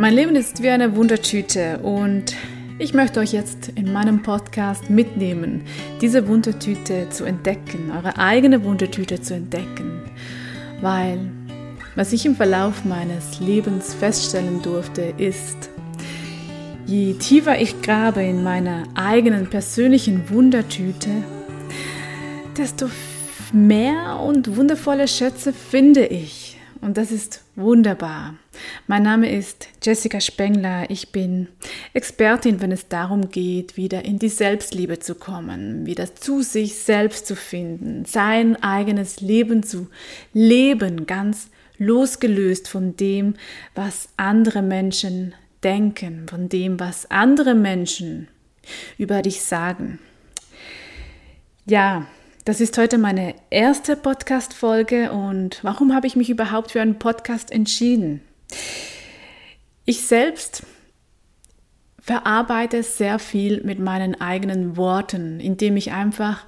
Mein Leben ist wie eine Wundertüte und ich möchte euch jetzt in meinem Podcast mitnehmen, diese Wundertüte zu entdecken, eure eigene Wundertüte zu entdecken, weil was ich im Verlauf meines Lebens feststellen durfte, ist, je tiefer ich grabe in meiner eigenen persönlichen Wundertüte, desto mehr und wundervolle Schätze finde ich. Und das ist wunderbar. Mein Name ist Jessica Spengler. Ich bin Expertin, wenn es darum geht, wieder in die Selbstliebe zu kommen, wieder zu sich selbst zu finden, sein eigenes Leben zu leben, ganz losgelöst von dem, was andere Menschen denken, von dem, was andere Menschen über dich sagen. Ja, das ist heute meine erste Podcast-Folge und warum habe ich mich überhaupt für einen Podcast entschieden? Ich selbst verarbeite sehr viel mit meinen eigenen Worten, indem ich einfach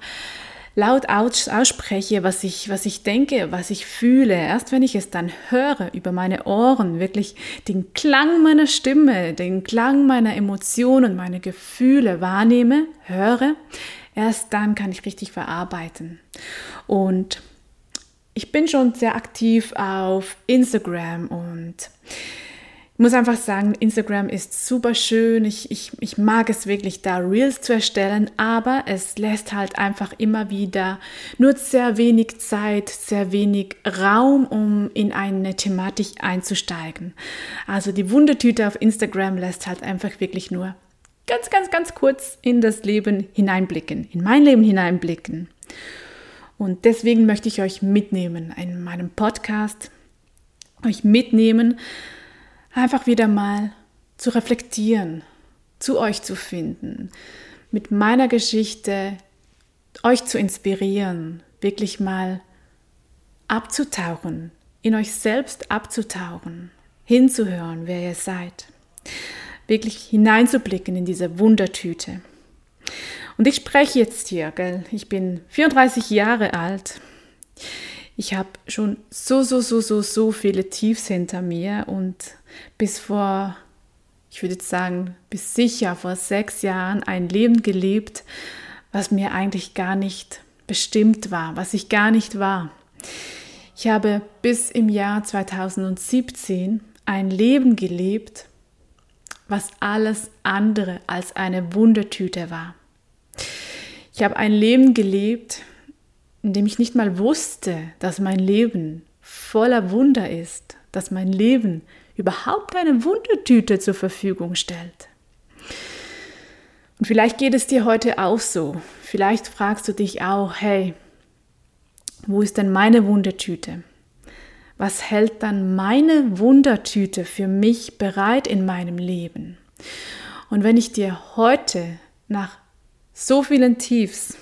laut ausspreche, was ich, was ich denke, was ich fühle. Erst wenn ich es dann höre über meine Ohren, wirklich den Klang meiner Stimme, den Klang meiner Emotionen, meine Gefühle wahrnehme, höre, Erst dann kann ich richtig verarbeiten. Und ich bin schon sehr aktiv auf Instagram und ich muss einfach sagen, Instagram ist super schön. Ich, ich, ich mag es wirklich, da Reels zu erstellen, aber es lässt halt einfach immer wieder nur sehr wenig Zeit, sehr wenig Raum, um in eine Thematik einzusteigen. Also die Wundertüte auf Instagram lässt halt einfach wirklich nur ganz, ganz, ganz kurz in das Leben hineinblicken, in mein Leben hineinblicken. Und deswegen möchte ich euch mitnehmen in meinem Podcast, euch mitnehmen, einfach wieder mal zu reflektieren, zu euch zu finden, mit meiner Geschichte euch zu inspirieren, wirklich mal abzutauchen, in euch selbst abzutauchen, hinzuhören, wer ihr seid wirklich hineinzublicken in diese Wundertüte. Und ich spreche jetzt hier, gell? ich bin 34 Jahre alt. Ich habe schon so, so, so, so, so viele Tiefs hinter mir und bis vor, ich würde sagen, bis sicher vor sechs Jahren ein Leben gelebt, was mir eigentlich gar nicht bestimmt war, was ich gar nicht war. Ich habe bis im Jahr 2017 ein Leben gelebt, was alles andere als eine Wundertüte war. Ich habe ein Leben gelebt, in dem ich nicht mal wusste, dass mein Leben voller Wunder ist, dass mein Leben überhaupt eine Wundertüte zur Verfügung stellt. Und vielleicht geht es dir heute auch so. Vielleicht fragst du dich auch, hey, wo ist denn meine Wundertüte? was hält dann meine Wundertüte für mich bereit in meinem Leben? Und wenn ich dir heute nach so vielen Tiefs,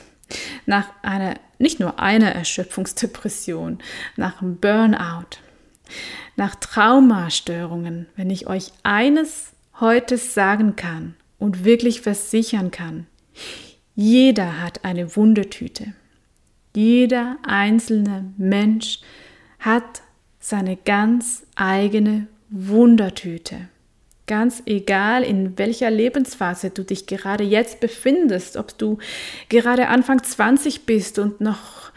nach einer, nicht nur einer Erschöpfungsdepression, nach einem Burnout, nach Traumastörungen, wenn ich euch eines heute sagen kann und wirklich versichern kann, jeder hat eine Wundertüte. Jeder einzelne Mensch hat seine ganz eigene Wundertüte. Ganz egal, in welcher Lebensphase du dich gerade jetzt befindest, ob du gerade Anfang 20 bist und noch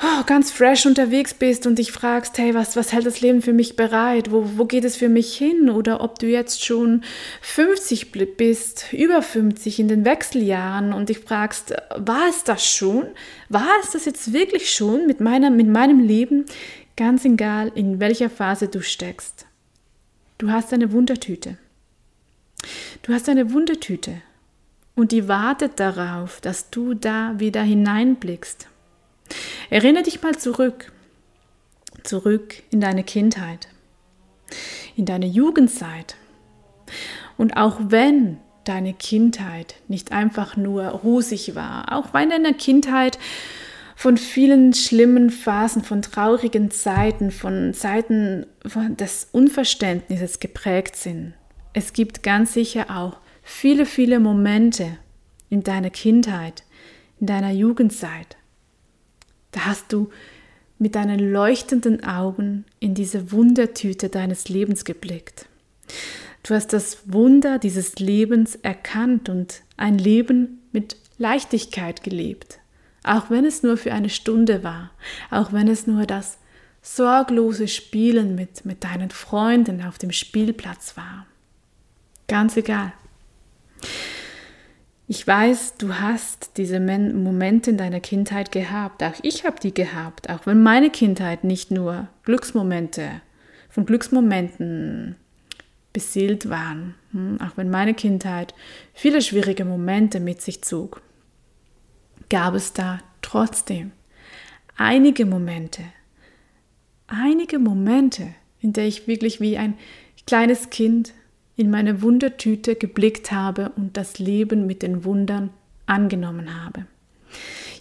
oh, ganz fresh unterwegs bist und dich fragst, hey, was, was hält das Leben für mich bereit? Wo, wo geht es für mich hin? Oder ob du jetzt schon 50 bist, über 50 in den Wechseljahren und dich fragst, war es das schon? War es das jetzt wirklich schon mit, meiner, mit meinem Leben? Ganz egal, in welcher Phase du steckst. Du hast eine Wundertüte. Du hast eine Wundertüte und die wartet darauf, dass du da wieder hineinblickst. Erinnere dich mal zurück, zurück in deine Kindheit, in deine Jugendzeit. Und auch wenn deine Kindheit nicht einfach nur rosig war, auch wenn deine Kindheit von vielen schlimmen Phasen, von traurigen Zeiten, von Zeiten des Unverständnisses geprägt sind. Es gibt ganz sicher auch viele, viele Momente in deiner Kindheit, in deiner Jugendzeit. Da hast du mit deinen leuchtenden Augen in diese Wundertüte deines Lebens geblickt. Du hast das Wunder dieses Lebens erkannt und ein Leben mit Leichtigkeit gelebt, auch wenn es nur für eine Stunde war, auch wenn es nur das sorglose Spielen mit, mit deinen Freunden auf dem Spielplatz war. Ganz egal. Ich weiß, du hast diese Momente in deiner Kindheit gehabt. Auch ich habe die gehabt. Auch wenn meine Kindheit nicht nur Glücksmomente, von Glücksmomenten beseelt waren. Hm, auch wenn meine Kindheit viele schwierige Momente mit sich zog, gab es da trotzdem einige Momente, einige Momente, in der ich wirklich wie ein kleines Kind in meine Wundertüte geblickt habe und das Leben mit den Wundern angenommen habe.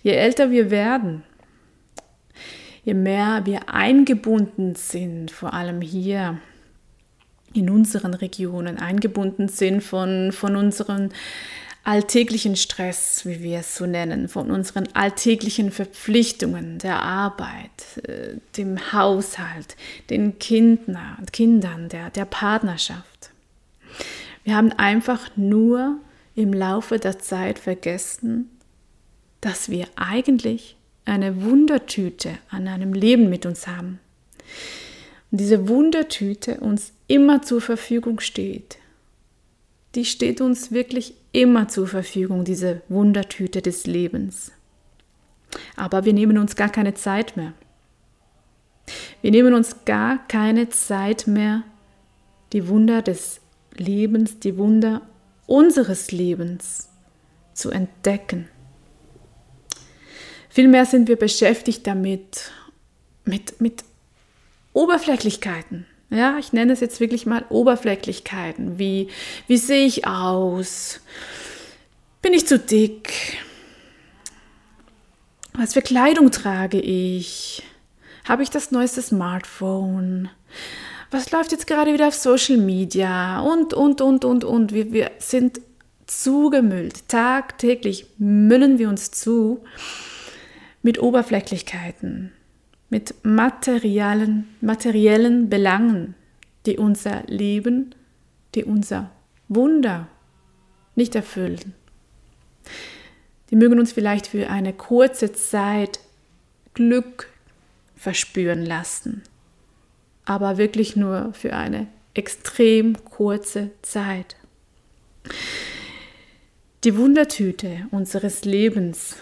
Je älter wir werden, je mehr wir eingebunden sind, vor allem hier in unseren Regionen, eingebunden sind von, von unseren alltäglichen Stress, wie wir es so nennen, von unseren alltäglichen Verpflichtungen der Arbeit, äh, dem Haushalt, den Kindern, Kindern der, der Partnerschaft. Wir haben einfach nur im Laufe der Zeit vergessen, dass wir eigentlich eine Wundertüte an einem Leben mit uns haben. Und diese Wundertüte uns immer zur Verfügung steht. Die steht uns wirklich immer zur Verfügung, diese Wundertüte des Lebens. Aber wir nehmen uns gar keine Zeit mehr. Wir nehmen uns gar keine Zeit mehr, die Wunder des Lebens, die Wunder unseres Lebens zu entdecken. Vielmehr sind wir beschäftigt damit, mit, mit Oberflächlichkeiten. Ja, ich nenne es jetzt wirklich mal Oberflächlichkeiten. Wie, wie sehe ich aus? Bin ich zu dick? Was für Kleidung trage ich? Habe ich das neueste Smartphone? Was läuft jetzt gerade wieder auf Social Media? Und, und, und, und, und. Wir, wir sind zugemüllt. Tagtäglich müllen wir uns zu mit Oberflächlichkeiten mit materiellen, materiellen Belangen, die unser Leben, die unser Wunder nicht erfüllen. Die mögen uns vielleicht für eine kurze Zeit Glück verspüren lassen, aber wirklich nur für eine extrem kurze Zeit. Die Wundertüte unseres Lebens,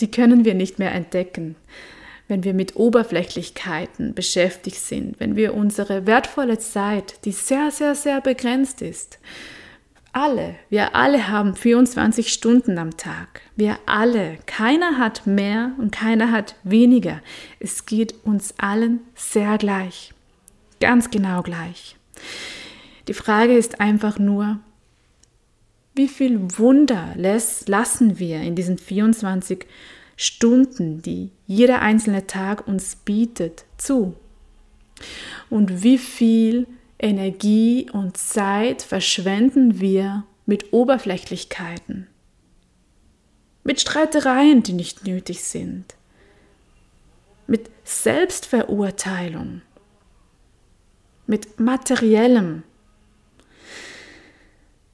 die können wir nicht mehr entdecken, wenn wir mit Oberflächlichkeiten beschäftigt sind, wenn wir unsere wertvolle Zeit, die sehr, sehr, sehr begrenzt ist, alle, wir alle haben 24 Stunden am Tag. Wir alle, keiner hat mehr und keiner hat weniger. Es geht uns allen sehr gleich. Ganz genau gleich. Die Frage ist einfach nur, wie viel Wunder lassen wir in diesen 24 Stunden Stunden, die jeder einzelne Tag uns bietet, zu? Und wie viel Energie und Zeit verschwenden wir mit Oberflächlichkeiten, mit Streitereien, die nicht nötig sind, mit Selbstverurteilung, mit materiellem.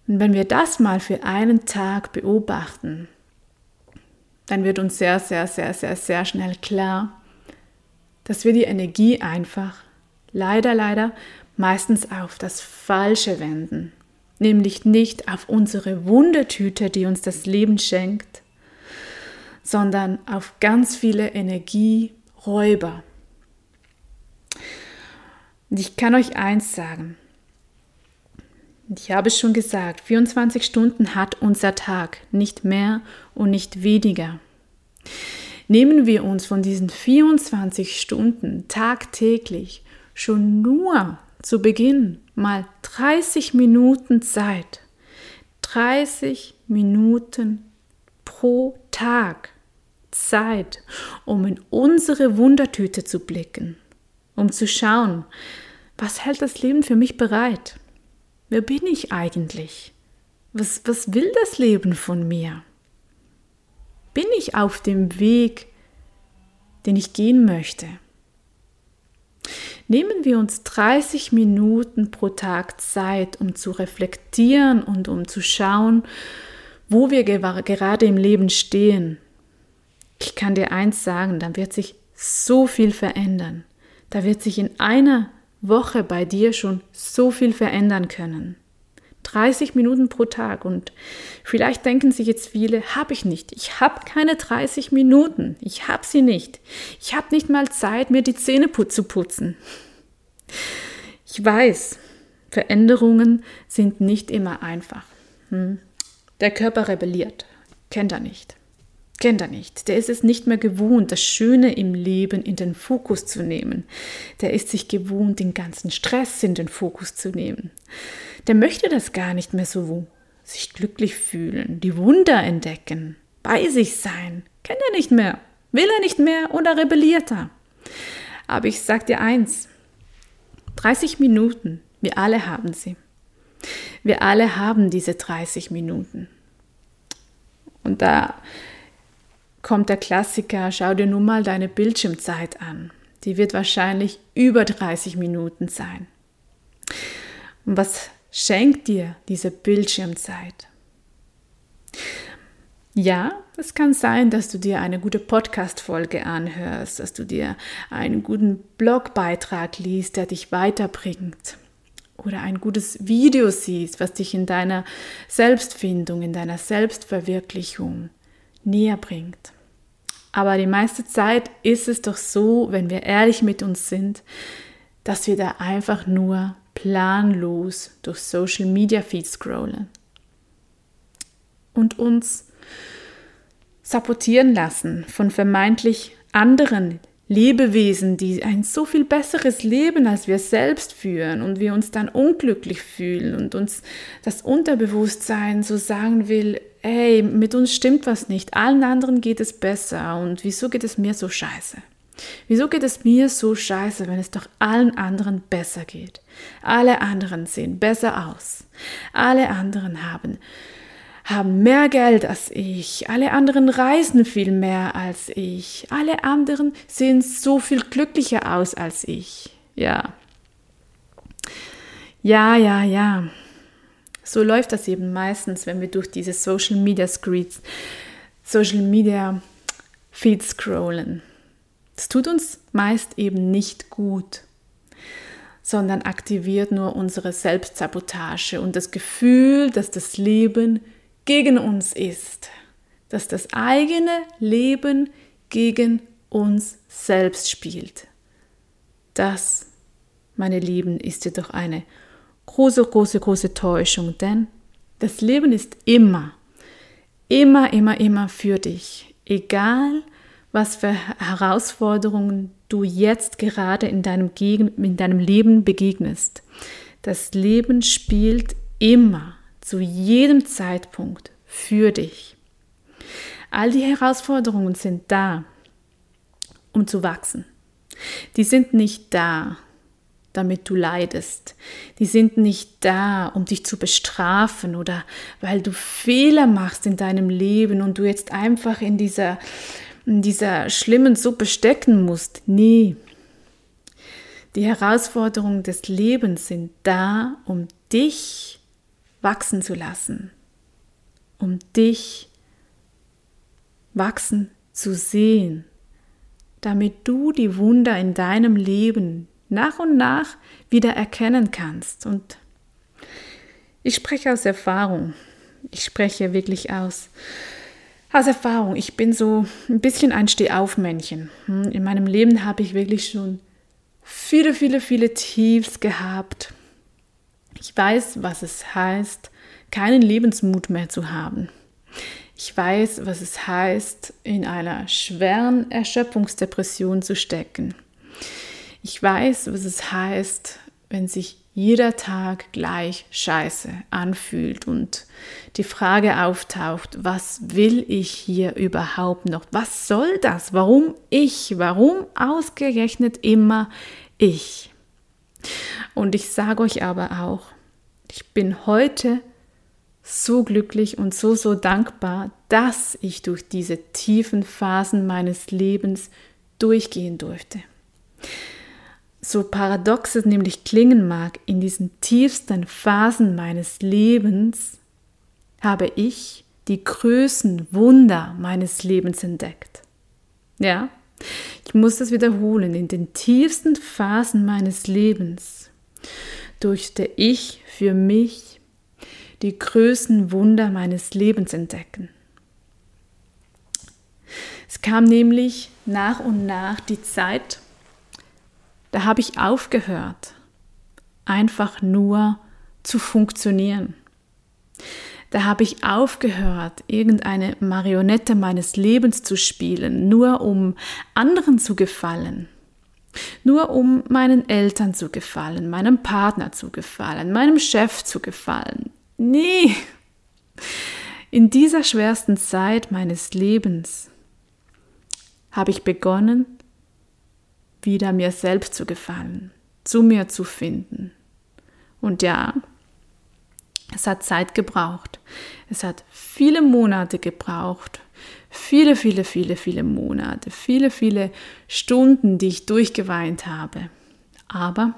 Und wenn wir das mal für einen Tag beobachten, dann wird uns sehr, sehr, sehr, sehr, sehr schnell klar, dass wir die Energie einfach leider, leider meistens auf das Falsche wenden, nämlich nicht auf unsere Wundertüte, die uns das Leben schenkt, sondern auf ganz viele Energieräuber. Und ich kann euch eins sagen, ich habe es schon gesagt, 24 Stunden hat unser Tag, nicht mehr und nicht weniger. Nehmen wir uns von diesen 24 Stunden tagtäglich schon nur zu Beginn mal 30 Minuten Zeit. 30 Minuten pro Tag Zeit, um in unsere Wundertüte zu blicken, um zu schauen, was hält das Leben für mich bereit? Wer bin ich eigentlich? Was, was will das Leben von mir? Bin ich auf dem Weg, den ich gehen möchte? nehmen wir uns 30 Minuten pro Tag Zeit, um zu reflektieren und um zu schauen, wo wir gerade im Leben stehen. Ich kann dir eins sagen, dann wird sich so viel verändern. Da wird sich in einer Woche bei dir schon so viel verändern können. 30 Minuten pro Tag und vielleicht denken sich jetzt viele, habe ich nicht. Ich habe keine 30 Minuten. Ich habe sie nicht. Ich habe nicht mal Zeit, mir die Zähne zu putzen. Ich weiß, Veränderungen sind nicht immer einfach. Hm. Der Körper rebelliert. Kennt er nicht. Kennt er nicht. Der ist es nicht mehr gewohnt, das Schöne im Leben in den Fokus zu nehmen. Der ist sich gewohnt, den ganzen Stress in den Fokus zu nehmen. Der möchte das gar nicht mehr so sich glücklich fühlen, die Wunder entdecken, bei sich sein. Kennt er nicht mehr. Will er nicht mehr oder rebelliert er? Aber ich sag dir eins: 30 Minuten, wir alle haben sie. Wir alle haben diese 30 Minuten. Und da kommt der Klassiker, schau dir nun mal deine Bildschirmzeit an. Die wird wahrscheinlich über 30 Minuten sein. Und was schenkt dir diese Bildschirmzeit? Ja, es kann sein, dass du dir eine gute Podcast-Folge anhörst, dass du dir einen guten Blogbeitrag liest, der dich weiterbringt. Oder ein gutes Video siehst, was dich in deiner Selbstfindung, in deiner Selbstverwirklichung näher bringt. Aber die meiste Zeit ist es doch so, wenn wir ehrlich mit uns sind, dass wir da einfach nur planlos durch Social Media Feed scrollen und uns sabotieren lassen von vermeintlich anderen Lebewesen, die ein so viel besseres Leben als wir selbst führen und wir uns dann unglücklich fühlen und uns das Unterbewusstsein so sagen will, ey, mit uns stimmt was nicht, allen anderen geht es besser und wieso geht es mir so scheiße? Wieso geht es mir so scheiße, wenn es doch allen anderen besser geht? Alle anderen sehen besser aus. Alle anderen haben, haben mehr Geld als ich. Alle anderen reisen viel mehr als ich. Alle anderen sehen so viel glücklicher aus als ich. Ja. Ja, ja, ja. So läuft das eben meistens, wenn wir durch diese Social Media Screens, Social Media Feed scrollen. Das tut uns meist eben nicht gut, sondern aktiviert nur unsere Selbstsabotage und das Gefühl, dass das Leben gegen uns ist, dass das eigene Leben gegen uns selbst spielt. Das, meine Lieben, ist jedoch eine große, große, große Täuschung, denn das Leben ist immer, immer, immer, immer für dich. Egal, was für Herausforderungen du jetzt gerade in deinem, Gegen in deinem Leben begegnest. Das Leben spielt immer, zu jedem Zeitpunkt für dich. All die Herausforderungen sind da, um zu wachsen. Die sind nicht da, damit du leidest. Die sind nicht da, um dich zu bestrafen oder weil du Fehler machst in deinem Leben und du jetzt einfach in dieser, in dieser schlimmen Suppe stecken musst. Nee. Die Herausforderungen des Lebens sind da, um dich wachsen zu lassen, um dich wachsen zu sehen, damit du die Wunder in deinem Leben nach und nach wieder erkennen kannst. Und ich spreche aus Erfahrung. Ich spreche wirklich aus, aus Erfahrung. Ich bin so ein bisschen ein Stehaufmännchen. Hm, in meinem Leben habe ich wirklich schon viele, viele, viele Tiefs gehabt. Ich weiß, was es heißt, keinen Lebensmut mehr zu haben. Ich weiß, was es heißt, in einer schweren Erschöpfungsdepression zu stecken. Ich weiß, was es heißt, wenn sich jeder Tag gleich scheiße anfühlt und die Frage auftaucht, was will ich hier überhaupt noch? Was soll das? Warum ich? Warum ausgerechnet immer ich? Und ich sage euch aber auch, ich bin heute so glücklich und so, so dankbar, dass ich durch diese tiefen Phasen meines Lebens durchgehen durfte. So paradox es nämlich klingen mag, in diesen tiefsten Phasen meines Lebens habe ich die größten Wunder meines Lebens entdeckt. Ja, ich muss das wiederholen, in den tiefsten Phasen meines Lebens durfte ich für mich die größten Wunder meines Lebens entdecken. Es kam nämlich nach und nach die Zeit, da habe ich aufgehört, einfach nur zu funktionieren. Da habe ich aufgehört, irgendeine Marionette meines Lebens zu spielen, nur um anderen zu gefallen. Nur um meinen Eltern zu gefallen, meinem Partner zu gefallen, meinem Chef zu gefallen. Nee. In dieser schwersten Zeit meines Lebens habe ich begonnen, wieder mir selbst zu gefallen, zu mir zu finden. Und ja, es hat Zeit gebraucht. Es hat viele Monate gebraucht. Viele, viele, viele, viele Monate. Viele, viele Stunden, die ich durchgeweint habe. Aber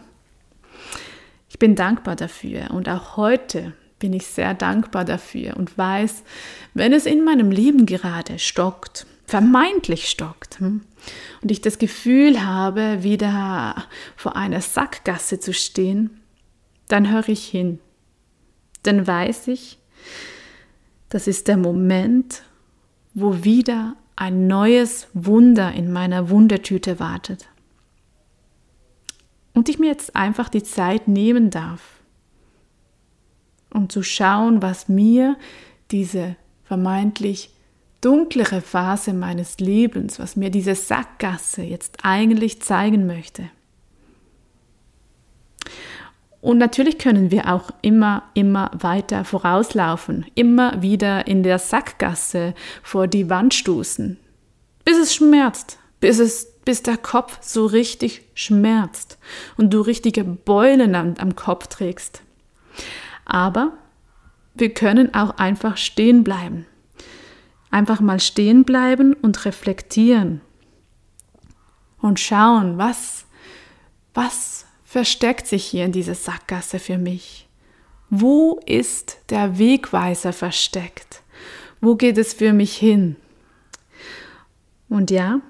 ich bin dankbar dafür. Und auch heute bin ich sehr dankbar dafür und weiß, wenn es in meinem Leben gerade stockt, vermeintlich stockt, hm, und ich das Gefühl habe, wieder vor einer Sackgasse zu stehen, dann höre ich hin. Dann weiß ich, das ist der Moment, wo wieder ein neues Wunder in meiner Wundertüte wartet. Und ich mir jetzt einfach die Zeit nehmen darf, um zu schauen, was mir diese vermeintlich dunklere Phase meines Lebens, was mir diese Sackgasse jetzt eigentlich zeigen möchte. Und natürlich können wir auch immer, immer weiter vorauslaufen, immer wieder in der Sackgasse vor die Wand stoßen, bis es schmerzt, bis es bis der Kopf so richtig schmerzt und du richtige Beulen am, am Kopf trägst. Aber wir können auch einfach stehen bleiben Einfach mal stehen bleiben und reflektieren und schauen, was, was versteckt sich hier in dieser Sackgasse für mich? Wo ist der Wegweiser versteckt? Wo geht es für mich hin? Und ja,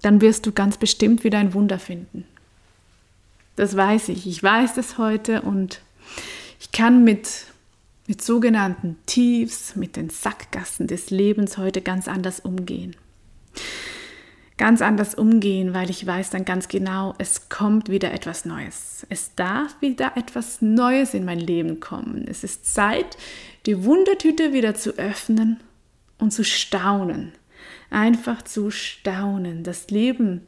dann wirst du ganz bestimmt wieder ein Wunder finden. Das weiß ich. Ich weiß das heute und ich kann mit mit sogenannten Tiefs, mit den Sackgassen des Lebens heute ganz anders umgehen. Ganz anders umgehen, weil ich weiß dann ganz genau, es kommt wieder etwas Neues. Es darf wieder etwas Neues in mein Leben kommen. Es ist Zeit, die Wundertüte wieder zu öffnen und zu staunen. Einfach zu staunen. Das Leben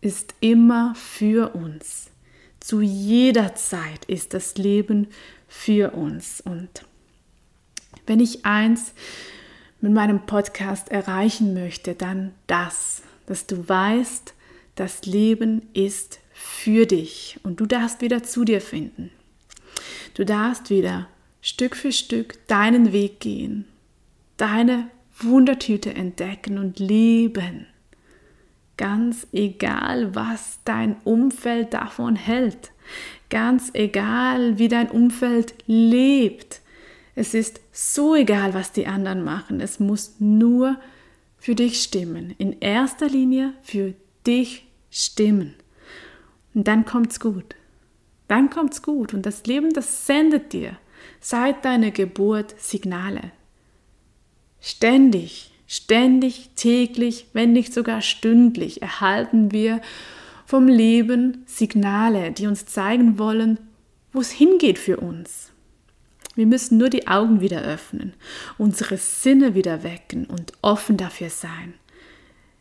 ist immer für uns. Zu jeder Zeit ist das Leben für uns. Und wenn ich eins mit meinem Podcast erreichen möchte, dann das, dass du weißt, das Leben ist für dich und du darfst wieder zu dir finden. Du darfst wieder Stück für Stück deinen Weg gehen, deine Wundertüte entdecken und leben. Ganz egal, was dein Umfeld davon hält. Ganz egal, wie dein Umfeld lebt. Es ist so egal, was die anderen machen. Es muss nur für dich stimmen. In erster Linie für dich stimmen. Und dann kommt's gut. Dann kommt's gut. Und das Leben, das sendet dir seit deiner Geburt Signale. Ständig, ständig, täglich, wenn nicht sogar stündlich erhalten wir vom Leben Signale, die uns zeigen wollen, wo es hingeht für uns. Wir müssen nur die Augen wieder öffnen, unsere Sinne wieder wecken und offen dafür sein.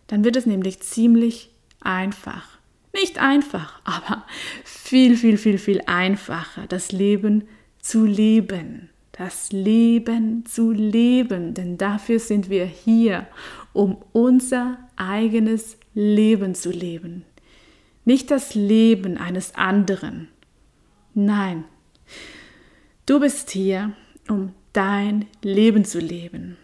Dann wird es nämlich ziemlich einfach. Nicht einfach, aber viel, viel, viel, viel einfacher, das Leben zu leben. Das Leben zu leben, denn dafür sind wir hier, um unser eigenes Leben zu leben. Nicht das Leben eines anderen. Nein, Du bist hier, um dein Leben zu leben.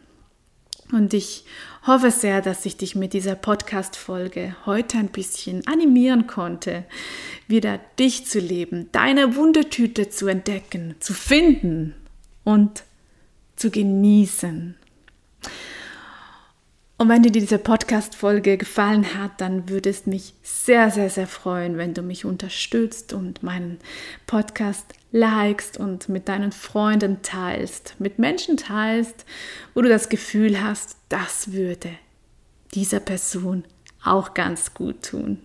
Und ich hoffe sehr, dass ich dich mit dieser Podcast-Folge heute ein bisschen animieren konnte, wieder dich zu leben, deine Wundertüte zu entdecken, zu finden und zu genießen. Und wenn dir diese Podcast-Folge gefallen hat, dann würde es mich sehr, sehr, sehr freuen, wenn du mich unterstützt und meinen Podcast likest und mit deinen Freunden teilst, mit Menschen teilst, wo du das Gefühl hast, das würde dieser Person auch ganz gut tun.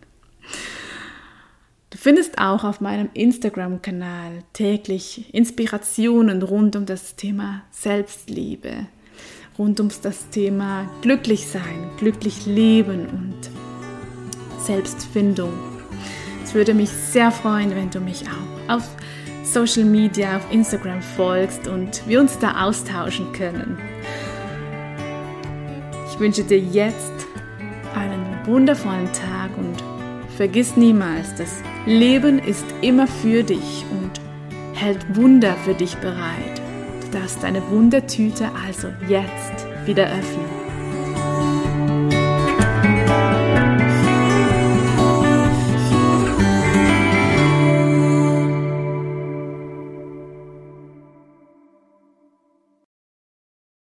Du findest auch auf meinem Instagram-Kanal täglich Inspirationen rund um das Thema Selbstliebe rund ums das Thema glücklich sein, glücklich leben und Selbstfindung. Es würde mich sehr freuen, wenn du mich auch auf Social Media, auf Instagram folgst und wir uns da austauschen können. Ich wünsche dir jetzt einen wundervollen Tag und vergiss niemals, das Leben ist immer für dich und hält Wunder für dich bereit darfst deine Wundertüte also jetzt wieder öffnen.